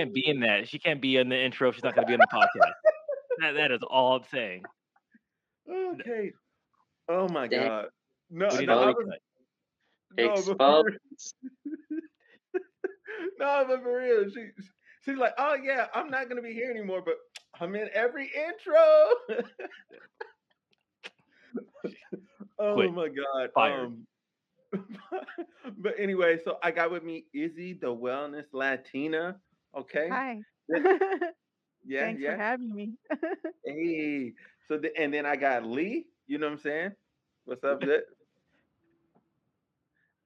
can't be in that. She can't be in the intro. She's not going to be in the podcast. that, that is all I'm saying. Okay. Oh my Damn. god. No, We need no, a I late was- cut. no, but for Exposed. real- no, but for real, she she's like, oh yeah, I'm not gonna be here anymore, but I'm in every intro. oh Quit. my god. Fired. Um, but anyway, so I got with me Izzy, the wellness Latina. Okay. Hi. Yeah, Thanks yeah. for having me. Hey, so the, and then I got Lee. You know what I'm saying? What's up, Zit?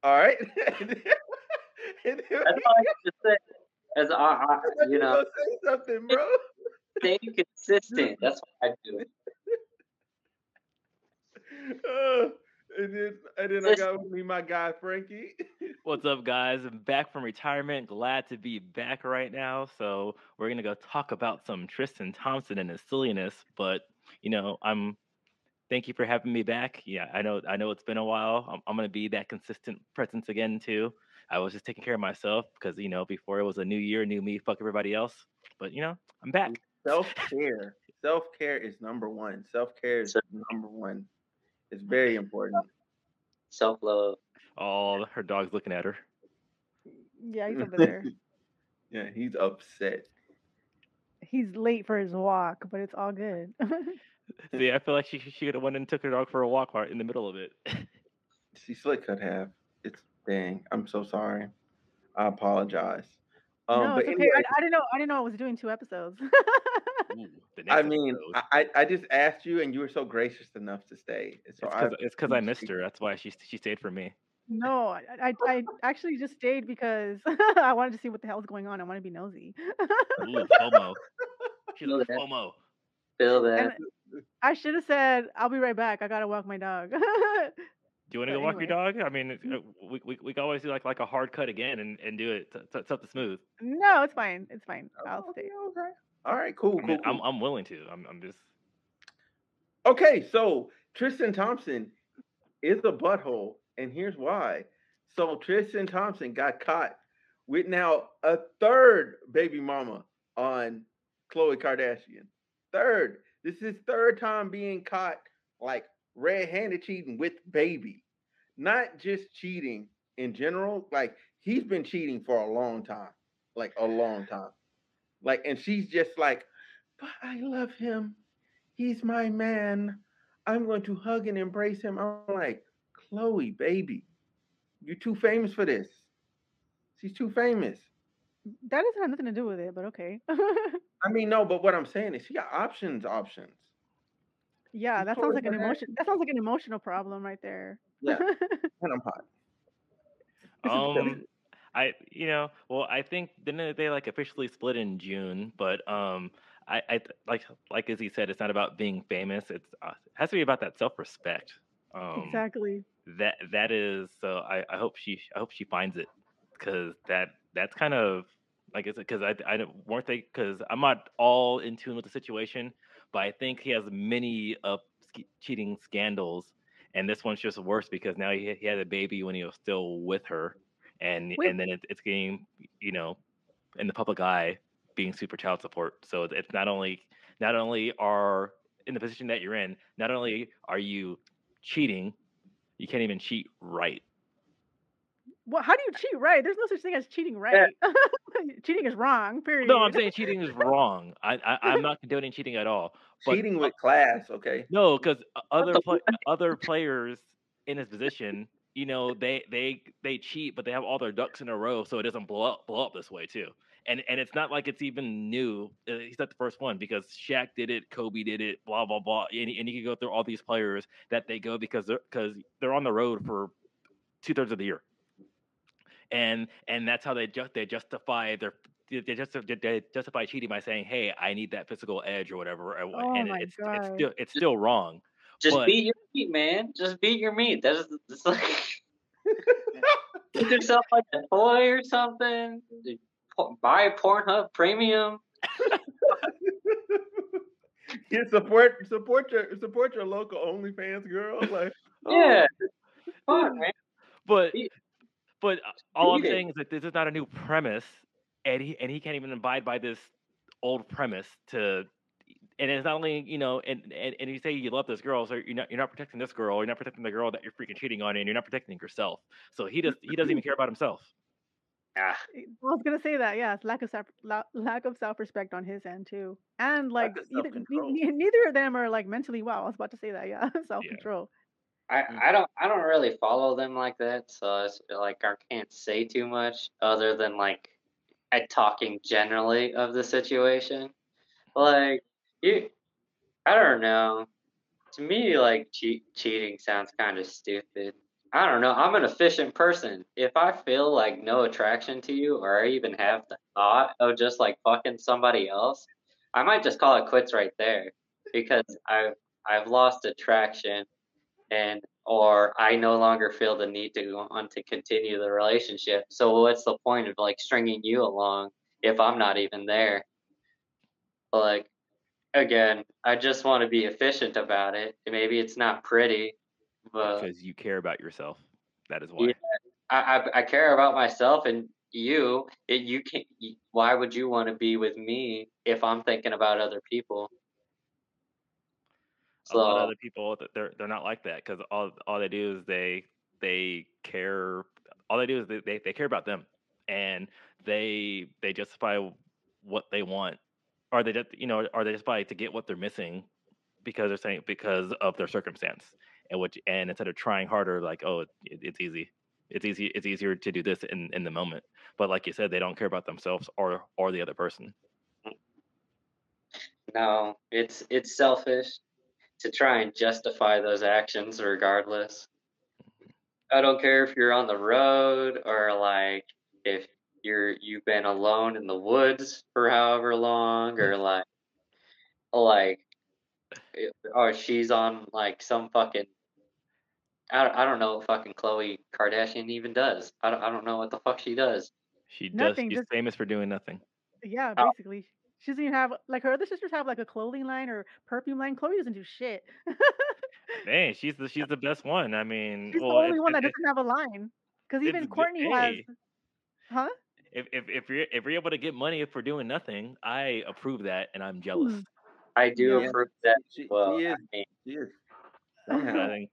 All right. And then- and then- That's all I have to say. As I, I I you were know, say something, bro. stay consistent. That's what I do. Uh, and then and then I got with me my guy Frankie. What's up, guys? I'm back from retirement. Glad to be back right now. So we're gonna go talk about some Tristan Thompson and his silliness. But you know, I'm. Thank you for having me back. Yeah, I know. I know it's been a while. I'm, I'm gonna be that consistent presence again too. I was just taking care of myself because you know before it was a new year, new me, fuck everybody else. But you know, I'm back. Self care. Self care is number one. Self care is number one. It's very important. Self love. Oh, her dog's looking at her. yeah, he's over there. yeah, he's upset. He's late for his walk, but it's all good. See, I feel like she she could have went and took her dog for a walk right in the middle of it. She slick could have. It's dang. I'm so sorry. I apologize. Um, no, but it's okay. anyway, I, I didn't know. I didn't know I was doing two episodes. Ooh, the I mean, episode. I, I I just asked you, and you were so gracious enough to stay. So It's because it's because I missed her. That's why she she stayed for me. no, I, I, I actually just stayed because I wanted to see what the hell's going on. I want to be nosy. Ooh, FOMO. She's Feel like that. FOMO. Feel and that. I should have said, "I'll be right back. I gotta walk my dog." Do you want to But go walk anyway. your dog? I mean, uh, we, we we can always do like like a hard cut again and, and do it t- t- something smooth. no, it's fine. It's fine. I'll Oh, stay. okay, okay. All right, cool, I cool, mean, cool. I'm I'm willing to. I'm I'm just Okay, so Tristan Thompson is a butthole, and here's why. So Tristan Thompson got caught with now a third baby mama on Khloe Kardashian. Third. This is third time being caught like red-handed cheating with baby. Not just cheating in general. Like he's been cheating for a long time. Like a long time. Like, and she's just like, but I love him. He's my man. I'm going to hug and embrace him. I'm like, Khloe, baby, you're too famous for this. She's too famous. That doesn't have nothing to do with it, but okay. I mean, no, but what I'm saying is she got options, options. yeah, You that sounds like an that? emotion. That sounds like an emotional problem right there. Yeah. And I'm hot. um I you know well I think didn't they like officially split in June, but um I I like like as he said, it's not about being famous. It's uh, it has to be about that self respect. Um, exactly. that that is so I, I hope she I hope she finds it because that that's kind of like it's because I I don't weren't they because I'm not all in tune with the situation, but I think he has many sk- cheating scandals, and this one's just worse because now he he had a baby when he was still with her, and Wait. and then it, it's getting you know in the public eye being super child support. So it's not only not only are in the position that you're in, not only are you cheating, you can't even cheat right. Well, how do you cheat right? There's no such thing as cheating right. cheating is wrong. Period. No, I'm saying cheating is wrong. I, I I'm not condoning cheating at all. But- Cheating with class, okay? No, because other the pla other players in his position, you know, they they they cheat, but they have all their ducks in a row, so it doesn't blow up blow up this way too. And and it's not like it's even new. Uh, He's not the first one because Shaq did it, Kobe did it, blah blah blah. And, and you can go through all these players that they go because they're because they're on the road for two thirds of the year, and and that's how they just they justify their they just they justify cheating by saying, "Hey, I need that physical edge or whatever," and Oh and my it's it's still it's still wrong. Just but- beat your meat, man. Just beat your meat. That's it's like get yourself like a toy or something. Buy Pornhub Premium. You support support your support your local OnlyFans girl. Like, oh, Yeah. Fuck, man. But But all I'm Cheating. saying is that this is not a new premise, and he and he can't even abide by this old premise to. And it's not only you know, and, and and you say you love this girl, so you're not you're not protecting this girl, you're not protecting the girl that you're freaking cheating on, and you're not protecting yourself. So he does he doesn't even care about himself. Ah, I was gonna say that, yeah, lack of self, la- lack of self respect on his end too, and like of either, ne- neither of them are like mentally well. I was about to say that, yeah, self control. I, Mm. I don't I don't really follow them like that, so it's like I can't say too much other than like I talking generally of the situation. Like you, I don't know. To me, like cheat, cheating sounds kind of stupid. I don't know. I'm an efficient person. If I feel like no attraction to you, or I even have the thought of just like fucking somebody else, I might just call it quits right there because I've I've lost attraction and or I no longer feel the need to want to continue the relationship. So what's the point of like stringing you along if I'm not even there? Like again, I just want to be efficient about it. Maybe it's not pretty, but because you care about yourself. That is why. Yeah. I, I I care about myself and you. It, you can't. Why would you want to be with me if I'm thinking about other people? a lot of other people they're they're not like that because all all they do is they they care all they do is they, they, they care about them and they they justify what they want or they just you know are they justify to get what they're missing because they're saying because of their circumstance and which and instead of trying harder like oh it, it's easy. It's easy it's easier to do this in in the moment. But like you said they don't care about themselves or or the other person. No, it's it's selfish to try and justify those actions regardless. Mm-hmm. I don't care if you're on the road or like if you're you've been alone in the woods for however long or like like eh, or she's on like some fucking I don't, I don't know what fucking Khloe Kardashian even does. I don't, I don't know what the fuck she does. she does Nothing, she's just- famous for doing nothing Yeah, Oh. basically, she doesn't even have like her other sisters have like a clothing line or perfume line. Khloe doesn't do shit. Man, she's the she's the best one. I mean, She's well, the only it's- one that it- doesn't have a line. Because even good- Kourtney has, huh? If if if you're if you're able to get money for doing nothing, I approve that, and I'm jealous. Hmm. I do Yeah. approve that. She, Well, she I is. mean, She is. I think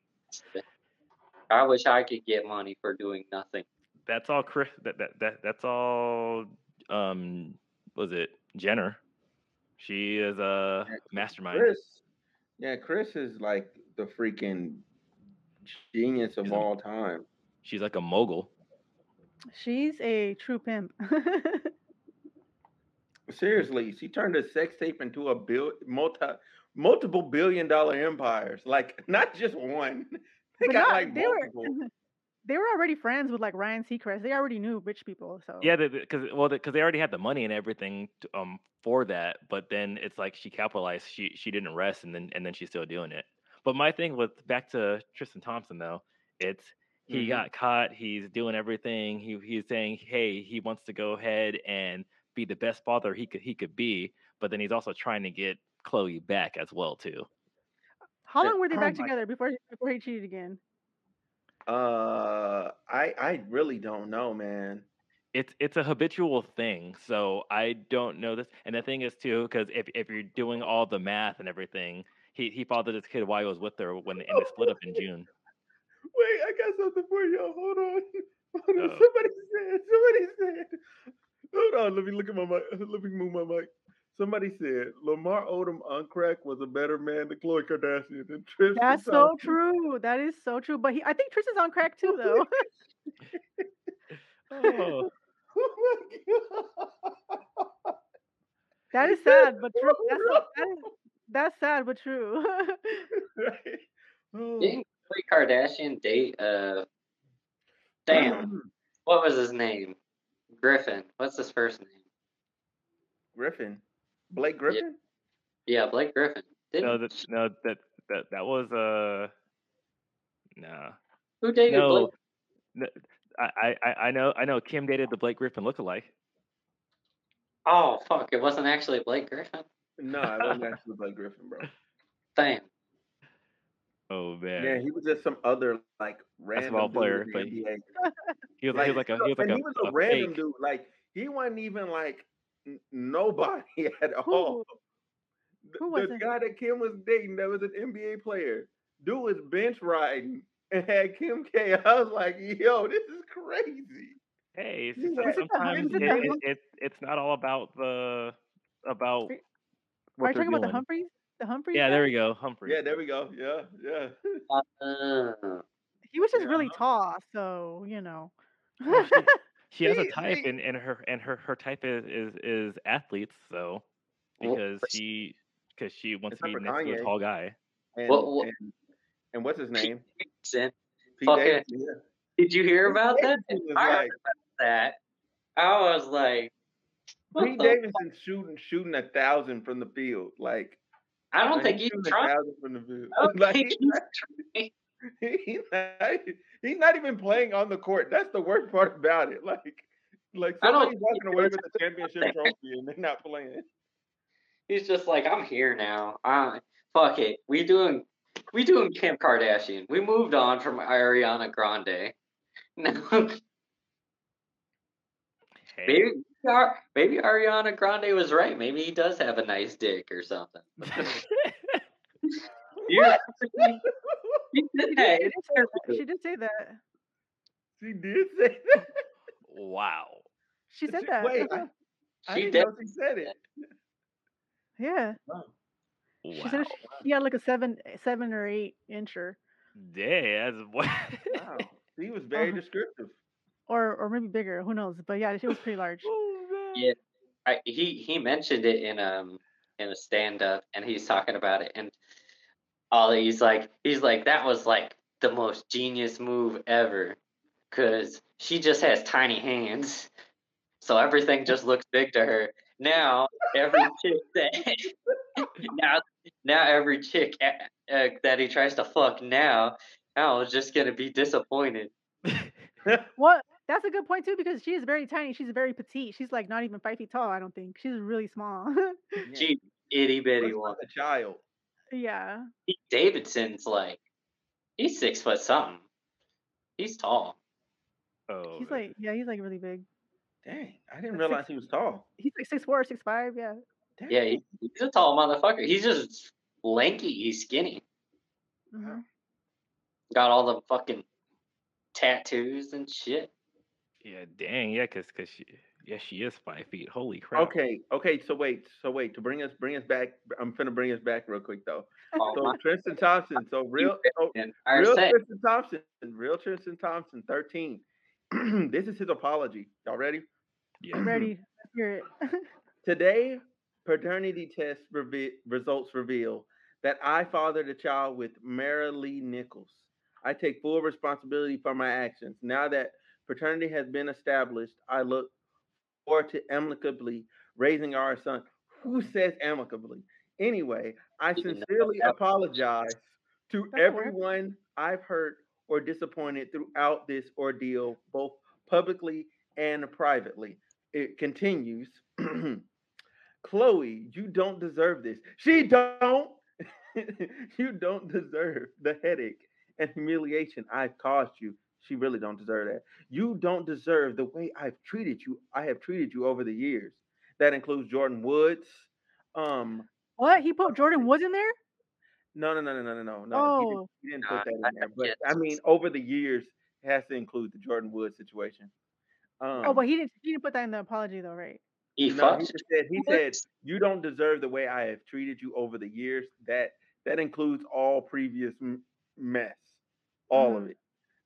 I wish I could get money for doing nothing. that's all. Kris, that that that that's all. Um, was it Jenner? She is a mastermind. Kris. Yeah, Kris is like the freaking genius of He's a- all time. She's like a mogul. She's a true pimp. Seriously, she turned a sex tape into a bill, multi, multiple billion dollar empires. Like not just one. They But got not- like they were multiple. they were already friends with like Ryan Seacrest. They already knew rich people. So Yeah, because well, because they already had the money and everything to, um for that, but then it's like she capitalized. She she didn't rest, and then and then she's still doing it. But my thing with back to Tristan Thompson though, it's he Mhm. got caught. He's doing everything. He he's saying, hey, he wants to go ahead and be the best father he could he could be. But then he's also trying to get Khloe back as well too. how long were they oh back my- together before before he cheated again? Uh, I I really don't know, man. it's it's a habitual thing so i don't know this and the thing is too because if, if you're doing all the math and everything he, he fathered his kid while he was with her when and they split up in june Wait, I got something for y'all. Hold on. Hold on. Uh-oh. Somebody said. Somebody said. Hold on. Let me look at my mic. Let me move my mic. Somebody said Lamar Odom on crack was a better man than Khloe Kardashian and Tristan. That's so Thompson. true. That is so true. But he, I think Tristan's on crack too, though. oh Oh my god. that is sad, but true. That's that is, that's sad, but true. Right? Oh. Didn't Khloe Kardashian date uh damn, what was his name? Griffin. What's his first name? Griffin. Blake Griffin? Yeah, Blake Griffin. Didn't no that no that that that was uh no who dated no Blake? no, I, I I know I know Kim dated the Blake Griffin lookalike. Oh fuck, it wasn't actually Blake Griffin. No, it wasn't actually Blake Griffin, bro. Damn. Oh man. Yeah, he was just some other like random Basketball dude player, in the but NBA. He was, he was like a he was like a, he was a, a random fake. dude. Like he wasn't even like n- nobody at all. The, Who the was it? guy that Kim was dating that was an NBA player. Dude was bench riding and had Kim K. I was like, yo, this is crazy. Hey, like- sometimes he's it, it, it, it's not all about the about Are- what Are you they're talking about the. Humphries? The Humphries? Yeah, guy? there we go, Humphrey. Yeah, there we go. Yeah, yeah. Uh, He was just Yeah, really tall, so you know. Well, She has a type, and, and her and her her type is is, is athletes. So because but she because she wants to be for next to a tall guy. And, Well, well- and, and what's his name? Davidson. Pete Davidson, yeah. Did you hear about that? I heard like- about that. I was like, what Pete the Davidson shooting shooting a thousand from the field. Like I don't like, think he's shooting trying. thousand the field. Like he's he's not, trying. he's not, he's not even playing on the court. That's the worst part about it. Like like I don't somebody's think walking away with the championship trophy and they're not playing. He's just like, I'm here now. Uh, fuck it. We doing we doing Kim Kardashian. We moved on from Ariana Grande. Now, Hey, maybe Ar- maybe Ariana Grande was right. Maybe he does have a nice dick or something. You- he did She did, say that. she did say that. She did say that. wow. She said She- that. Wait, I, I She didn't did. know she said it. yeah. Wow. She said she had like a seven, seven or eight incher, Damn, that's what. Wow. He was very Uh-huh. descriptive. or or maybe bigger. Who knows? But yeah, she was pretty large. Man. Yeah. I, he he mentioned it in um in a stand up and he's talking about it and all he's like he's like that was like the most genius move ever cuz she just has tiny hands so everything just looks big to her now every chick that now now every chick uh, uh, that he tries to fuck now now is just going to be disappointed What? That's a good point too because she is very tiny. She's very petite. She's like not even five feet tall. I don't think she's really small. Yeah. she itty bitty First one a child. yeah. Pete Davidson's like he's six foot something. He's tall. Oh, He's man. like yeah, he's like really big. Dang, I didn't Like realize six- he was tall. He's like six four, six five. Yeah. Dang. Yeah, he, he's a tall motherfucker. He's just lanky. He's skinny. hmm Got all the fucking tattoos and shit. Yeah, dang, yeah, cause, cause she, yeah, she is five feet. Holy crap. Okay, okay. So wait, so wait to bring us bring us back. I'm finna bring us back real quick though. Oh, So my- Tristan Thompson. So real, oh, real said, Tristan Thompson. Real Tristan Thompson. Thirteen. this is his apology. Y'all ready? Yeah. Ready? Let's hear it. Today, paternity test reve- results reveal that I fathered a child with Maralee Nichols. I take full responsibility for my actions. Now that paternity has been established, I look forward to amicably raising our son. Who says amicably? Anyway, I sincerely apologize to That's a word. everyone I've hurt or disappointed throughout this ordeal, both publicly and privately. It continues. Khloe, you don't deserve this. She don't. you don't deserve the headache and humiliation I've caused you. She really don't deserve that. You don't deserve the way I've treated you. I have treated you over the years. That includes Jordyn Woods. Um, what? He put Jordyn Woods in there? no, no, no, no, no, no, no. He Oh. didn't, he didn't put that in I there. But I mean, over the years, it has to include the Jordyn Woods situation. Um, oh, but he didn't. He didn't put that in the apology though, right? he no, he said he said you don't deserve the way I have treated you over the years. That that includes all previous m- mess, all of Mhm.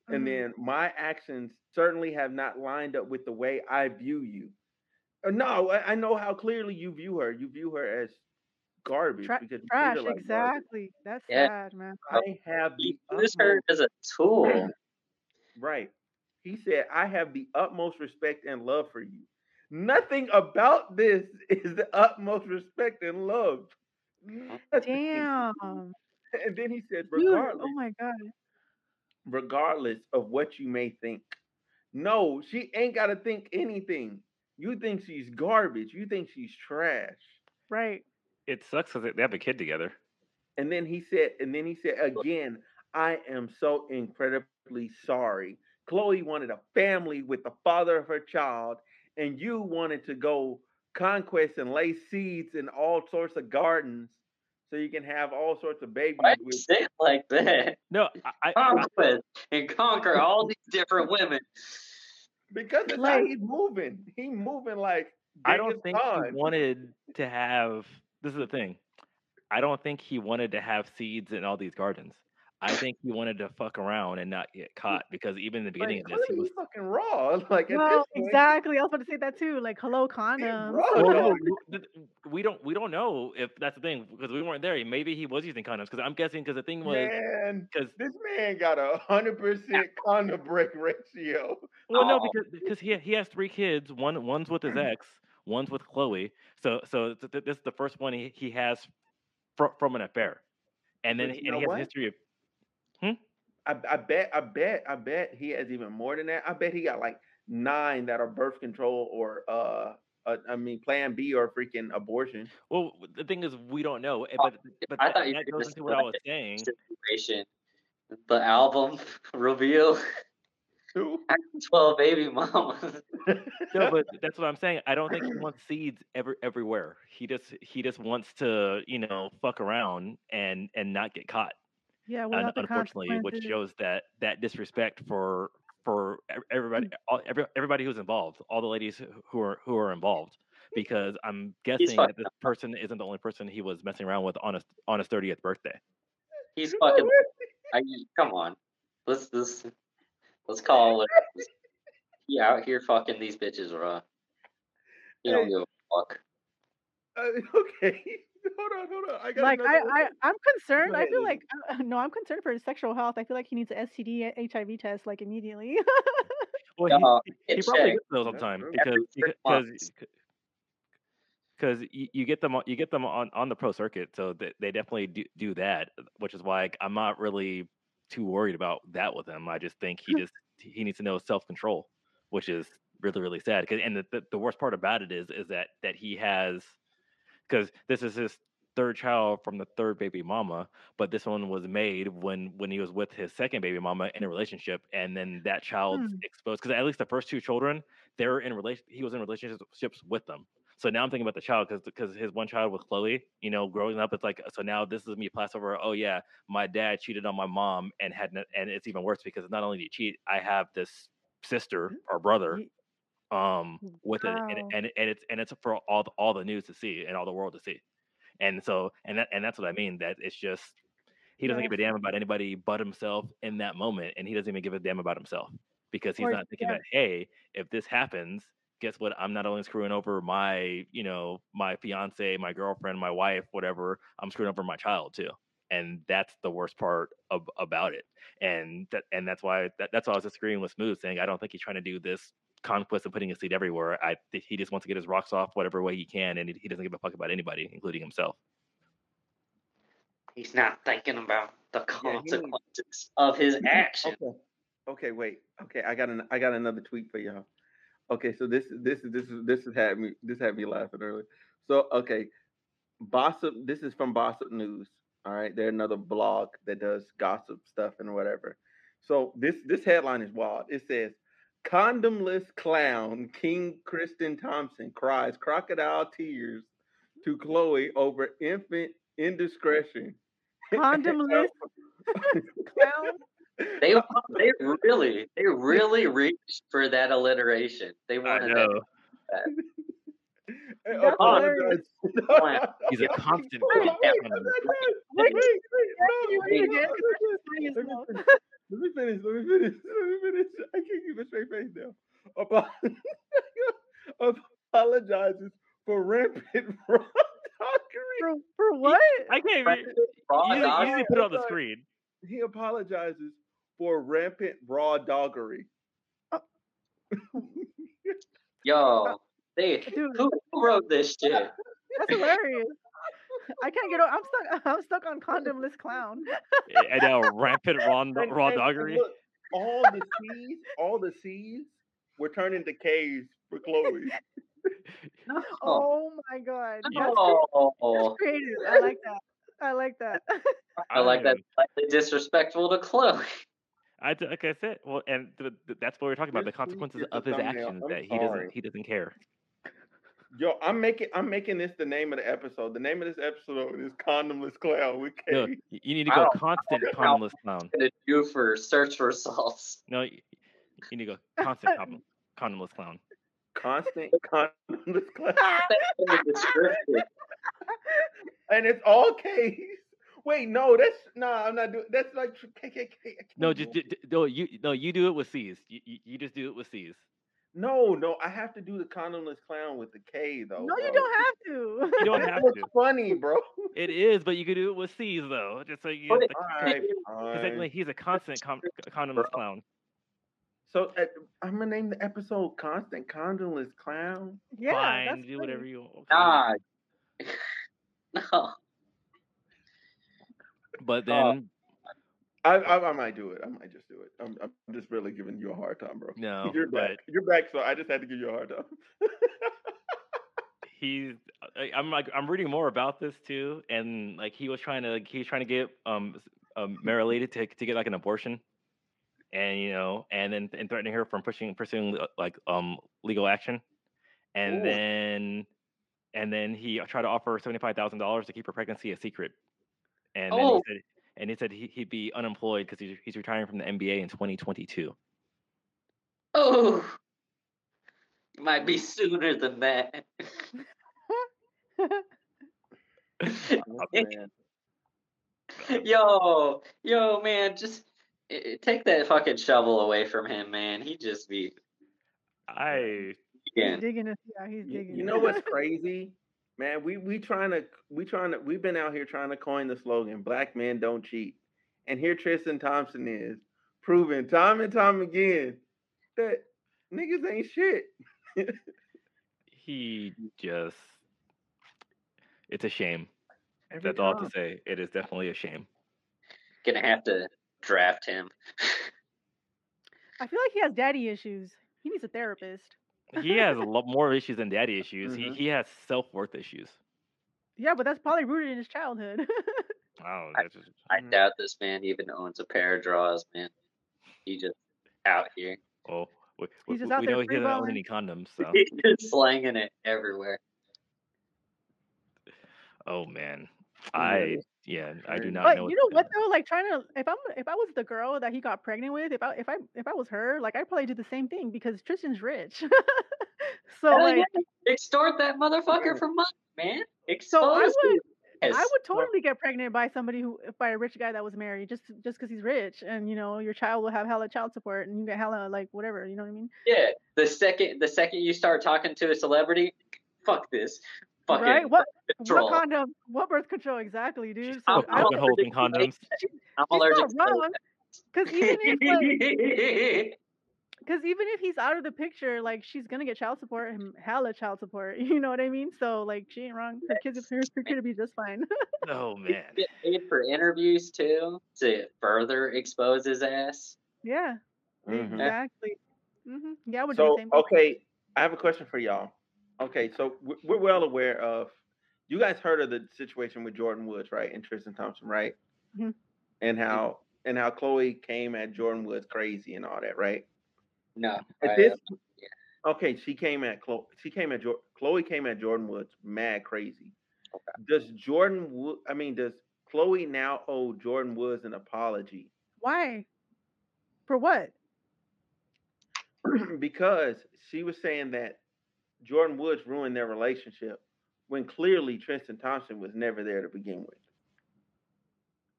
It. And Mhm. then my actions certainly have not lined up with the way I view you. Uh, no, I, I know how clearly you view her. You view her as garbage Tra- because trash. her like garbage. exactly. That's Yeah. sad, man. I have He the used her as a tool. Right. He said, I have the utmost respect and love for you. Nothing about this is the utmost respect and love. Damn. And then he said, Dude, oh my god. Regardless of what you may think. No, she ain't got to think anything. You think she's garbage. You think she's trash. Right. It sucks because they have a kid together. And then he said, and then he said again, I am so incredibly sorry. Khloe wanted a family with the father of her child, and you wanted to go conquest and lay seeds in all sorts of gardens so you can have all sorts of babies Why do you with say it like that? No, I, I, I Conquest and conquer all these different women. because that's how Like- he's moving. He moving like I don't Genghis think he wanted to have. This is the thing. I don't think he wanted to have seeds in all these gardens. I think he wanted to fuck around and not get caught because even in the beginning Like, of this, he was fucking raw. Like at Well, point, exactly. I was about to say that too. Like, hello, condoms. raw. Well, no, th- th- we don't we don't know if that's the thing because we weren't there. Maybe he was using condoms because I'm guessing because the thing was because this man got a hundred percent condom break ratio. well no Oh. because because he he has three kids. One one's with his mm. ex, one's with Khloe. So so th- th- this is the first one he, he has fr- from an affair, and then But he, you and know he has what? a history of I, I bet, I bet, I bet he has even more than that. I bet he got like nine that are birth control or uh, uh I mean, Plan B or freaking abortion. well the thing is we don't know. eh, But but I that, thought you that were goes into what I was saying. Situation. The album reveal. Who? 12 baby mamas. No, but that's what I'm saying. I don't think he wants seeds ever everywhere. He just he just wants to you know fuck around and and not get caught. Yeah, Un- without the unfortunately, which shows that that disrespect for for everybody all, every, everybody who's involved, all the ladies who- who are who are involved. Because I'm guessing that this person isn't the only person he was messing around with on his on his 30th birthday. He's fucking. I, come on. Let's let's let's call it. He out here fucking these bitches raw. He don't Hey. give a fuck. Uh, okay, hold on, hold on. I got Like, I, I, I'm concerned. Go I feel like, uh, no, I'm concerned for his sexual health. I feel like he needs an STD, HIV test, like, immediately. Well, Dog, he, he get probably checked. gets those That's sometimes true. because because because you, you get them on- you get them on, on the pro circuit, so they, they definitely do, do that, which is why I'm not really too worried about that with him. I just think he just he needs to know self control, which is really really sad. 'Cause- and the, the the worst part about it is is that that he has because this is his third child from the third baby mama, but this one was made when when he was with his second baby mama in a relationship, and then that child's Hmm. exposed because at least the first two children they're in relation he was in relationships with them. So now I'm thinking about the child because because his one child with Khloe, you know, growing up, it's like so now this is me pass over. Oh yeah, my dad cheated on my mom and had and it's even worse because not only did he cheat, I have this sister or brother um with it and, and and it's and it's for all the, all the news to see and all the world to see. And so and that and that's what i mean that it's just he doesn't give a damn about anybody but himself in that moment and he doesn't even give a damn about himself because he's Or- not thinking yeah. that hey if this happens guess what? I'm not only screwing over my you know my fiance my girlfriend my wife whatever i'm screwing over my child too. And that's the worst part of, about it. And that and that's why that, that's why i was disagreeing with smooth saying i don't think he's trying to do this conquest and putting his seed everywhere i he just wants to get his rocks off whatever way he can and he, he doesn't give a fuck about anybody including himself He's not thinking about the Yeah, consequences of his action. Okay. Okay, wait. Okay, I got an I got another tweet for y'all. Okay, so this this is this is this has had me this had me laughing earlier. So okay, Bossip. This is from Bossip News. All right, they're another blog that does gossip stuff and whatever. So this this headline is wild. It says, "Condomless clown King Kristen Thompson cries crocodile tears to Khloe over infant indiscretion." Condomless clown. They they really they really reached for that alliteration. They wanted that. Hey, That's apologize. hilarious. he's a constant Wait, con- wait, con- wait, wait, wait, Can you read it no, again? no, 'Cause that's funny as Let me well. finish. Let me finish. Let me finish. Let me finish. I can't keep a straight face now. Apo- Apologizes for rampant raw doggery. For, for what? i can't even you, you need to put it on the screen He apologizes for rampant raw doggery. Uh. Yo, they Dude. who, who wrote this shit? That's hilarious. I can't get. Over, I'm stuck. I'm stuck on condomless clown. and now rampant raw, And- raw and- and doggery look, all the C's, all the C's were turned into K's for Khloe. No. Oh. oh my god. That's, cre- No. that's oh. creative. I like that. I like that. I like that I- slightly disrespectful to Khloe. I d- like I said, well, and th- th- that's what we're talking about the consequences of his thumbnail. actions I'm that he sorry. doesn't he doesn't care. Yo, I'm making I'm making this the name of the episode. The name of this episode is Condomless Clown with K. No, you need to go constant don't know how- condomless clown. Gonna do for search results. No, you need to go constant condom, condomless clown. Constant Condomless Clown. That's in the description. and it's all K's. Wait, no, that's no, I'm not doing. That's like KKK. No, just d- d- no, you no, you do it with C's. You, you, you just do it with C's. No, no. I have to do the condomless clown with the K though. no, you don't have to. You don't have was to. funny, bro. It is, but you can do it with C's though. Just so you. Put Like, it- All right, because technically he's a constant con- condomless clown. So uh, I'm gonna name the episode "Constant Condomless Clown." yeah, Fine, that's do funny. whatever you. Okay. Nah. no. But Oh. then I, I I might do it. I might just do it. I'm I'm just really giving you a hard time, bro. no, You're but back. You're back. So I just had to give you a hard time. he's I'm like I'm reading more about this too, and like he was trying to like, he was trying to get um um Marilated to to get like an abortion, and you know, and then and threatening her from pushing pursuing uh, like um legal action, and Ooh. then and then he tried to offer seventy five thousand dollars to keep her pregnancy a secret, and then Oh. he said and he said he, he'd be unemployed because he's he's retiring from the NBA in twenty twenty two. Oh. Might be sooner than that. Oh, man. yo, yo, man, just eh, eh, take that fucking shovel away from him, man. He just be I He's again. digging it. Yeah, he's You, digging you it. know what's crazy, man? We we trying to we trying to we've been out here trying to coin the slogan "Black men don't cheat," and here Tristan Thompson is proving time and time again that niggas ain't shit. he just it's a shame. Every That's all to say. It is definitely a shame. Gonna have to draft him. I feel like he has daddy issues. He needs a therapist. He has a lot more issues than daddy issues. Mhm. He he has self worth issues. Yeah, but that's probably rooted in his childhood. Oh, I- just, I Mhm. doubt this man even owns a pair of drawers, man. He just out here. oh, we, He's we, just we out there know he doesn't own freeballing. any condoms. So, He's just slanging it everywhere. oh man, Yeah. I yeah, I do But not but know. you know what though? Like trying to if I'm if I was the girl that he got pregnant with, if I if I if I was her, like I'd probably do the same thing because Tristan's rich. so Hell like yeah, Extort that motherfucker for money, man. So I would- him as- I would totally get pregnant by somebody who by a rich guy that was married just just because he's rich and you know your child will have hella child support and you get hella like whatever you know what I mean Yeah, the second the second you start talking to a celebrity, fuck this. Fucking right what control. what condom what birth control exactly dude so I'm- Poke, I I'm poking holes in condoms. I'm she's allergic not wrong because even if like, because even if he's out of the picture like she's gonna get child support and hella child support you know what I mean so like she ain't wrong her kids her, her kid will be just fine Oh man, get paid for interviews too to further expose his ass. yeah Mhm. exactly hmm yeah I would do the So same okay, I have a question for y'all. Okay, so we- we're well aware of. You guys heard of the situation with Jordyn Woods, right, and Tristan Thompson, right? Mhm. And how and how Khloe came at Jordyn Woods crazy and all that, right? No. At I- this, okay, she came at Khloe. She came at Jor- Khloe came at Jordyn Woods mad crazy. Does Jordyn Wood? I mean, does Khloe now owe Jordyn Woods an apology why for what because she was saying that Jordyn Woods ruined their relationship when clearly Tristan Thompson was never there to begin with.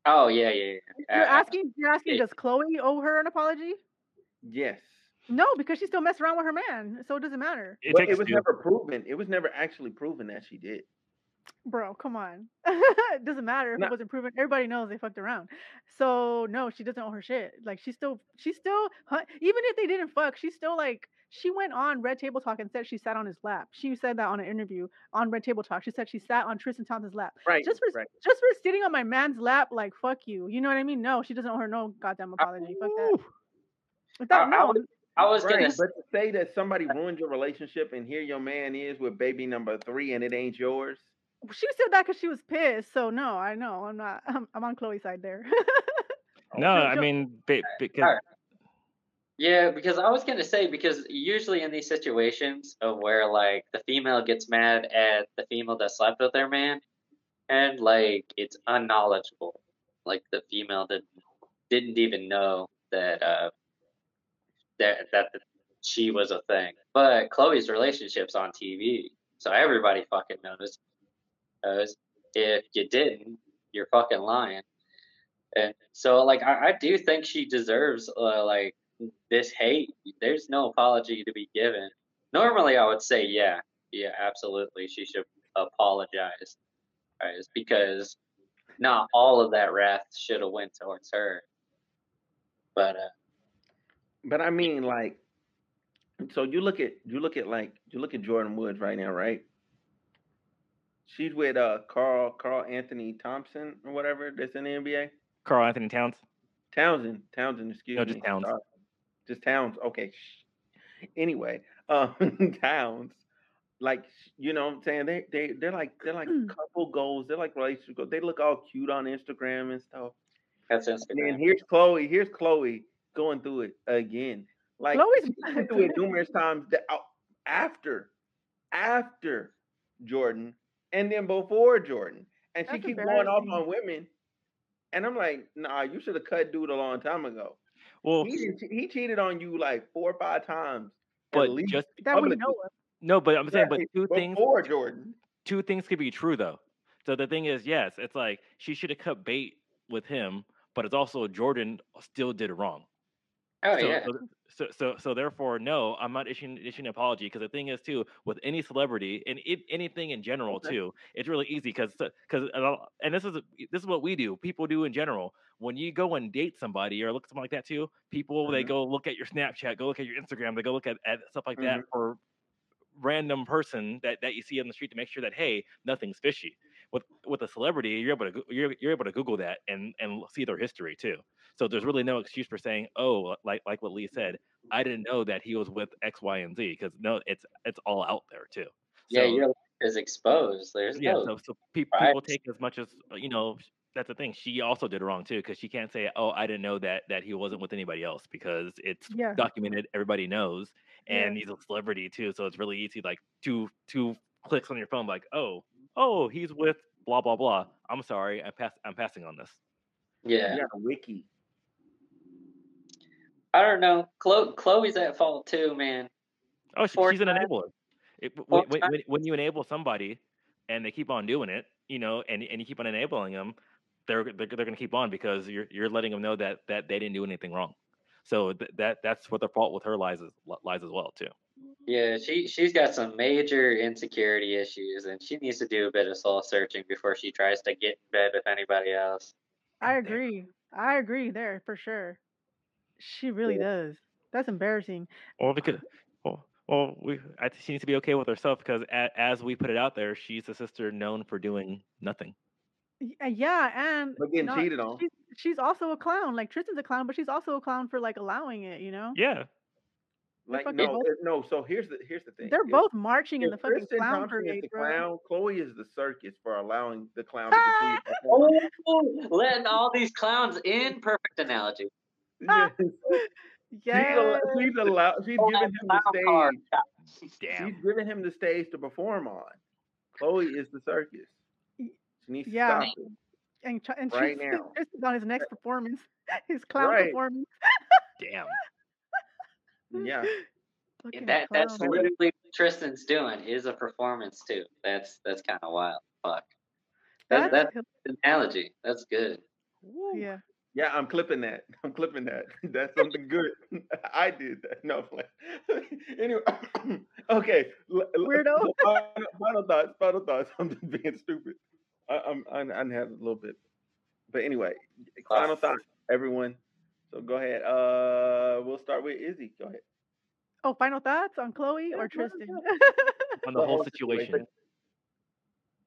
oh yeah, yeah, yeah. You're Uh, asking. You're asking. it- Does Khloe owe her an apology? Yes. No, because she still messed around with her man, so it doesn't matter, it But it was two. never proven. It was never actually proven that she did. bro. Come on. it doesn't matter if No. it wasn't proven. Everybody knows they fucked around. So no, she doesn't owe her shit. Like she still, she still, even if they didn't fuck, she still like. She went on Red Table Talk and said she sat on his lap. She said that on an interview on Red Table Talk. She said she sat on Tristan Thompson's lap. Right. Just for right. just for sitting on my man's lap, like fuck you. You know what I mean? No, she doesn't owe her no goddamn apology. Fuck that. Ooh. Without I no, was- I was Right, gonna but to say that somebody ruined your relationship and here your man is with baby number three and it ain't yours, She said that because she was pissed. So no, I know I'm not. I'm, I'm on Khloe's side there. Oh, no, I mean because Alright. Yeah, because I was gonna say because usually in these situations of where like the female gets mad at the female that slept with their man, and like it's unknowledgeable, like the female that didn't even know that uh that that she was a thing. But Khloe's relationship's on TV, so everybody fucking knows. Knows. If you didn't, you're fucking lying. And so, like, I, I do think she deserves uh, like this hate. There's no apology to be given. Normally, I would say, yeah, yeah, absolutely, she should apologize, guys, because not all of that wrath should have went towards her. But uh, But I mean, like, so you look at you look at like you look at Jordyn Woods right now, right? She's with uh Carl Carl Anthony Thompson or whatever that's in the NBA. Carl Anthony Towns. Townsend, Townsend, excuse No, me. just Towns. Sorry. Just Towns. Okay. shh. Anyway, um, Towns, like you know, what I'm saying they they they're like they're like couple goals. They're like relationship goals. They look all cute on Instagram and stuff. that's Instagram. And then here's Khloe. Here's Khloe going through it again. Like Khloe's been through it numerous times that, uh, after, after Jordyn, and then before Jordyn, and she That's keeps going off on women. And I'm like, nah, you should have cut dude a long time ago. Well, He he cheated on you like four or five times. but least just that we publicly. know of. no, but I'm saying, but Right, two things, before Jordyn. two things could be true though. So the thing is, yes, it's like she should have cut bait with him, but it's also Jordyn still did it wrong. Oh so, yeah, so, so, so, so therefore, no, I'm not issuing issuing an apology because the thing is too with any celebrity and it, anything in general Okay. too, it's really easy because because and this is this is what we do. People do in general. When you go and date somebody or look at something like that too, people they Mhm. go look at your Snapchat, go look at your Instagram, they go look at, at stuff like that Mhm. for random person that, that you see on the street to make sure that hey nothing's fishy with with a celebrity you're able to you're, you're able to google that and and see their history too so there's really no excuse for saying oh like like what lee said i didn't know that he was with x y and z because no it's it's all out there too yeah, So- your life is exposed. There's yeah no so, so pe- people take as much as uh, you know that's the thing she also did wrong too because she can't say oh i didn't know that that he wasn't with anybody else because it's Yeah. documented everybody knows and Yeah. he's a celebrity too so it's really easy like two two clicks on your phone like oh oh he's with blah blah blah i'm sorry I'm pass i'm passing on this yeah. yeah, wiki. I don't know. Khloe, Khloe's at fault too, man. oh she, she's an enabler it, when, when, when, when you enable somebody and they keep on doing it you know and, and you keep on enabling them they're they're, they're going to keep on because you're you're letting them know that that they didn't do anything wrong so th- that that's what the fault with her lies is, lies as well too Yeah, she she's got some major insecurity issues, and she needs to do a bit of soul searching before she tries to get in bed with anybody else. I agree. I agree there for sure. She really does. That's embarrassing. Well, because well, well, we I she needs to be okay with herself because a, as we put it out there, she's a sister known for doing nothing. Uh, Yeah, and But getting not- cheated on. She's, she's also a clown. Like Tristan's a clown, but she's also a clown for like allowing it. You know, Yeah, Like no, both- no. So here's the here's the thing. they're If- both marching in if the fucking Kristen clown Thompson is parade, the bro. clown. Khloe is the circus for allowing the clown to continue to perform. Oh, letting all these clowns in. Perfect analogy. Yes. Yeah, She's, al- she's allowed. She's Pull oh, giving that him the stage. damn. She's giving him the stage to perform on. Khloe is the circus. She needs to yeah. stop it. and ch- and right she's now. Tristan's on his next performance, his clown Right. performance. Damn. Yeah. Fucking That that's literally what Tristan's doing is a performance too. That's that's kind of wild. Fuck. That's That's that's an analogy. That's good. yeah. Yeah, I'm clipping that. I'm clipping that. That's something good. I did that. No, like, anyway. okay. l- l- Weirdo. Final, final thoughts. Final thoughts. I'm just being stupid. I, I'm I, I had a little bit, but anyway. Final thoughts, everyone. So go ahead. Uh, we'll start with Izzy. Go ahead. Oh, final thoughts on Khloe or Tristan? On the The whole whole situation.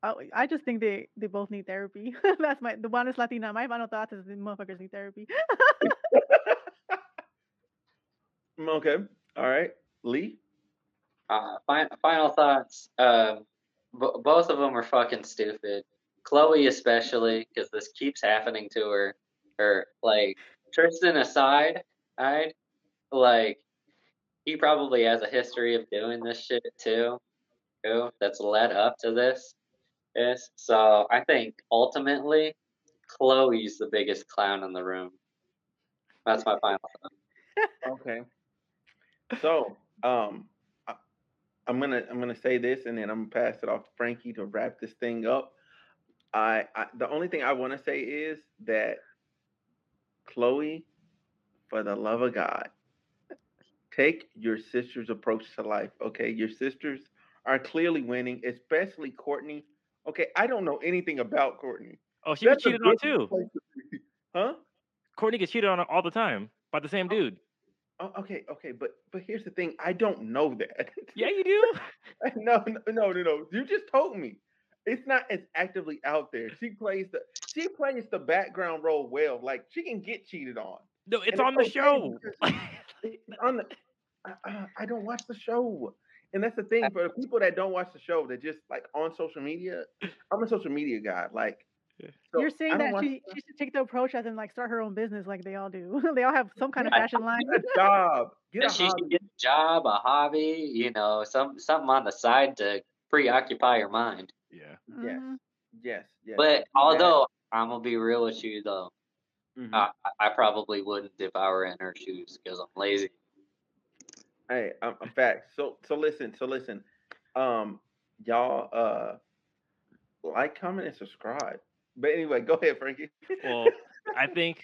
Situation. oh, I just think they they both need therapy. That's my the one is Latina. My final thoughts is the motherfuckers need therapy. Mm, okay. All right. Lee. Uh, fi- final thoughts. Um, bo- both of them are fucking stupid. Khloe especially, because this keeps happening to her. Her like Tristan aside, I like he probably has a history of doing this shit too. Too that's led up to this. This so I think ultimately Khloe's the biggest clown in the room. That's my final thought. Okay. So, um, I, I'm gonna I'm gonna say this, and then I'm gonna pass it off to Frankie to wrap this thing up. I, I the only thing I want to say is that Khloe, for the love of God, take your sister's approach to life. Okay, your sisters are clearly winning, especially Kourtney. Okay, I don't know anything about Kourtney. Oh, she That's a cheated on too. to. Huh? Kourtney gets cheated on all the time by the same Oh. dude. Oh, okay, okay, but but here's the thing. I don't know that. Yeah, you do. no, no, no, no, no. You just told me. It's not as actively out there. She plays the she plays the background role well. Like she can get cheated on. No, it's And on the okay show. on the, I, I don't watch the show, and that's the thing for the people that don't watch the show. That just like on social media. I'm a social media guy. Like so You're saying that she, she should take the approach as in like start her own business like they all do. they all have some kind of Yeah. fashion line. Get a job. Get a she hobby. should get a job, a hobby, you know, some something on the side to preoccupy your mind. Yeah. Yes, Mhm. yes, yes. But That- although I'm gonna be real with you though, Mhm. I, I probably wouldn't if I were in her shoes because I'm lazy. Hey, I'm, I'm facts. So so listen, so listen. Um, y'all uh like, comment, and subscribe. But anyway, go ahead, Frankie. Well, I think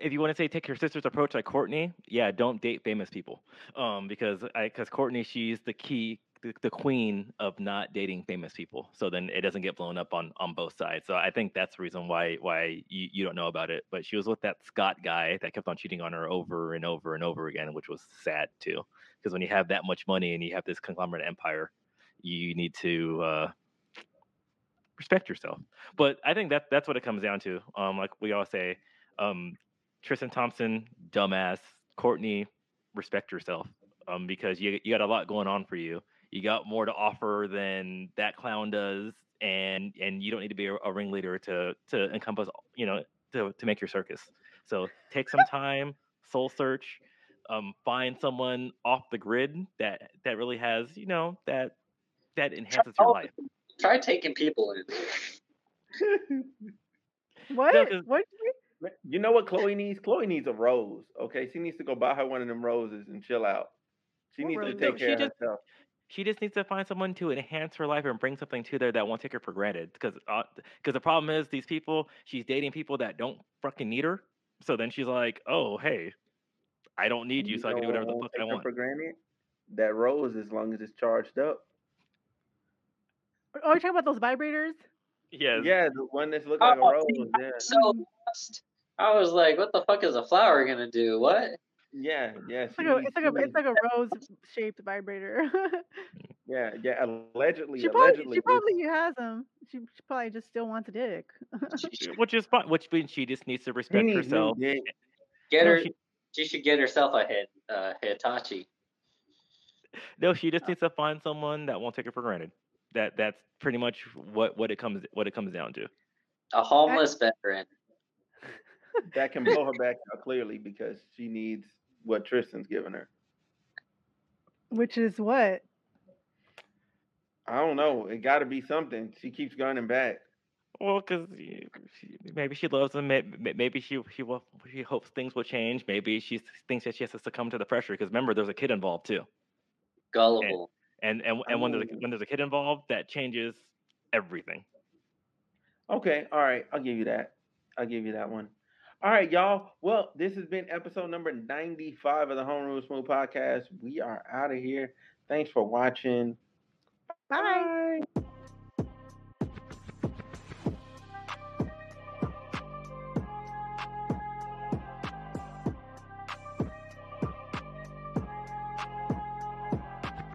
if you want to say take your sister's approach like Kourtney, yeah, don't date famous people. Um, because I because Kourtney, she's the key, the, queen of not dating famous people. So then it doesn't get blown up on on both sides. So I think that's the reason why why you, you don't know about it. But she was with that Scott guy that kept on cheating on her over and over and over again, which was sad too. Because when you have that much money and you have this conglomerate empire, you need to uh, respect yourself. But I think that that's what it comes down to. Um, like we all say, um, Tristan Thompson, dumbass. Kourtney, respect yourself. Um, because you you got a lot going on for you. You got more to offer than that clown does, and and you don't need to be a, a ringleader to to encompass you know to to make your circus. So take some time, soul search, um, find someone off the grid that that really has you know that that enhances your life. Try taking people in. What? 'cause- what? You know what Khloe needs? Khloe needs a rose. Okay, she needs to go buy her one of them roses and chill out. She What needs to take No, she care of just- herself. She just needs to find someone to enhance her life and bring something to there that won't take her for granted. Because because uh, the problem is these people, she's dating people that don't fucking need her. So then she's like, oh hey, I don't need you, so I can do whatever the won't fuck I take her want. For granted, that rose, as long as it's charged up. Oh, you're talking about those vibrators? Yes. Yeah, the one that's look oh, like a Oh, rose. Yeah, So. I was like, what the fuck is a flower gonna do? What? Yeah, yeah. It's like a, it's like a, it's like a rose shaped vibrator. yeah, yeah. Allegedly, she probably, allegedly. she probably has them. She, she probably just still wants a dick. Which is fine. Which means she just needs to respect needs new herself. dick. Get No, her. she- She should get herself a hit, uh, Hitachi. No, she just needs to find someone that won't take her for granted. That that's pretty much what what it comes what it comes down to. A homeless veteran. That can blow her back out clearly because she needs what Tristan's giving her. Which is what? I don't know. It got to be something. She keeps gunning back. Well, because maybe she loves him. may- may- Maybe she she will, she hopes things will change. Maybe she thinks that she has to succumb to the pressure. Because remember, there's a kid involved too. Gullible. And and and when there's a, when there's a kid involved, that changes everything. Okay, all right. I'll give you that. I'll give you that one. All right, y'all. Well, this has been episode number 95 of the Home Room Smooth podcast. We are out of here. Thanks for watching. Bye. Bye.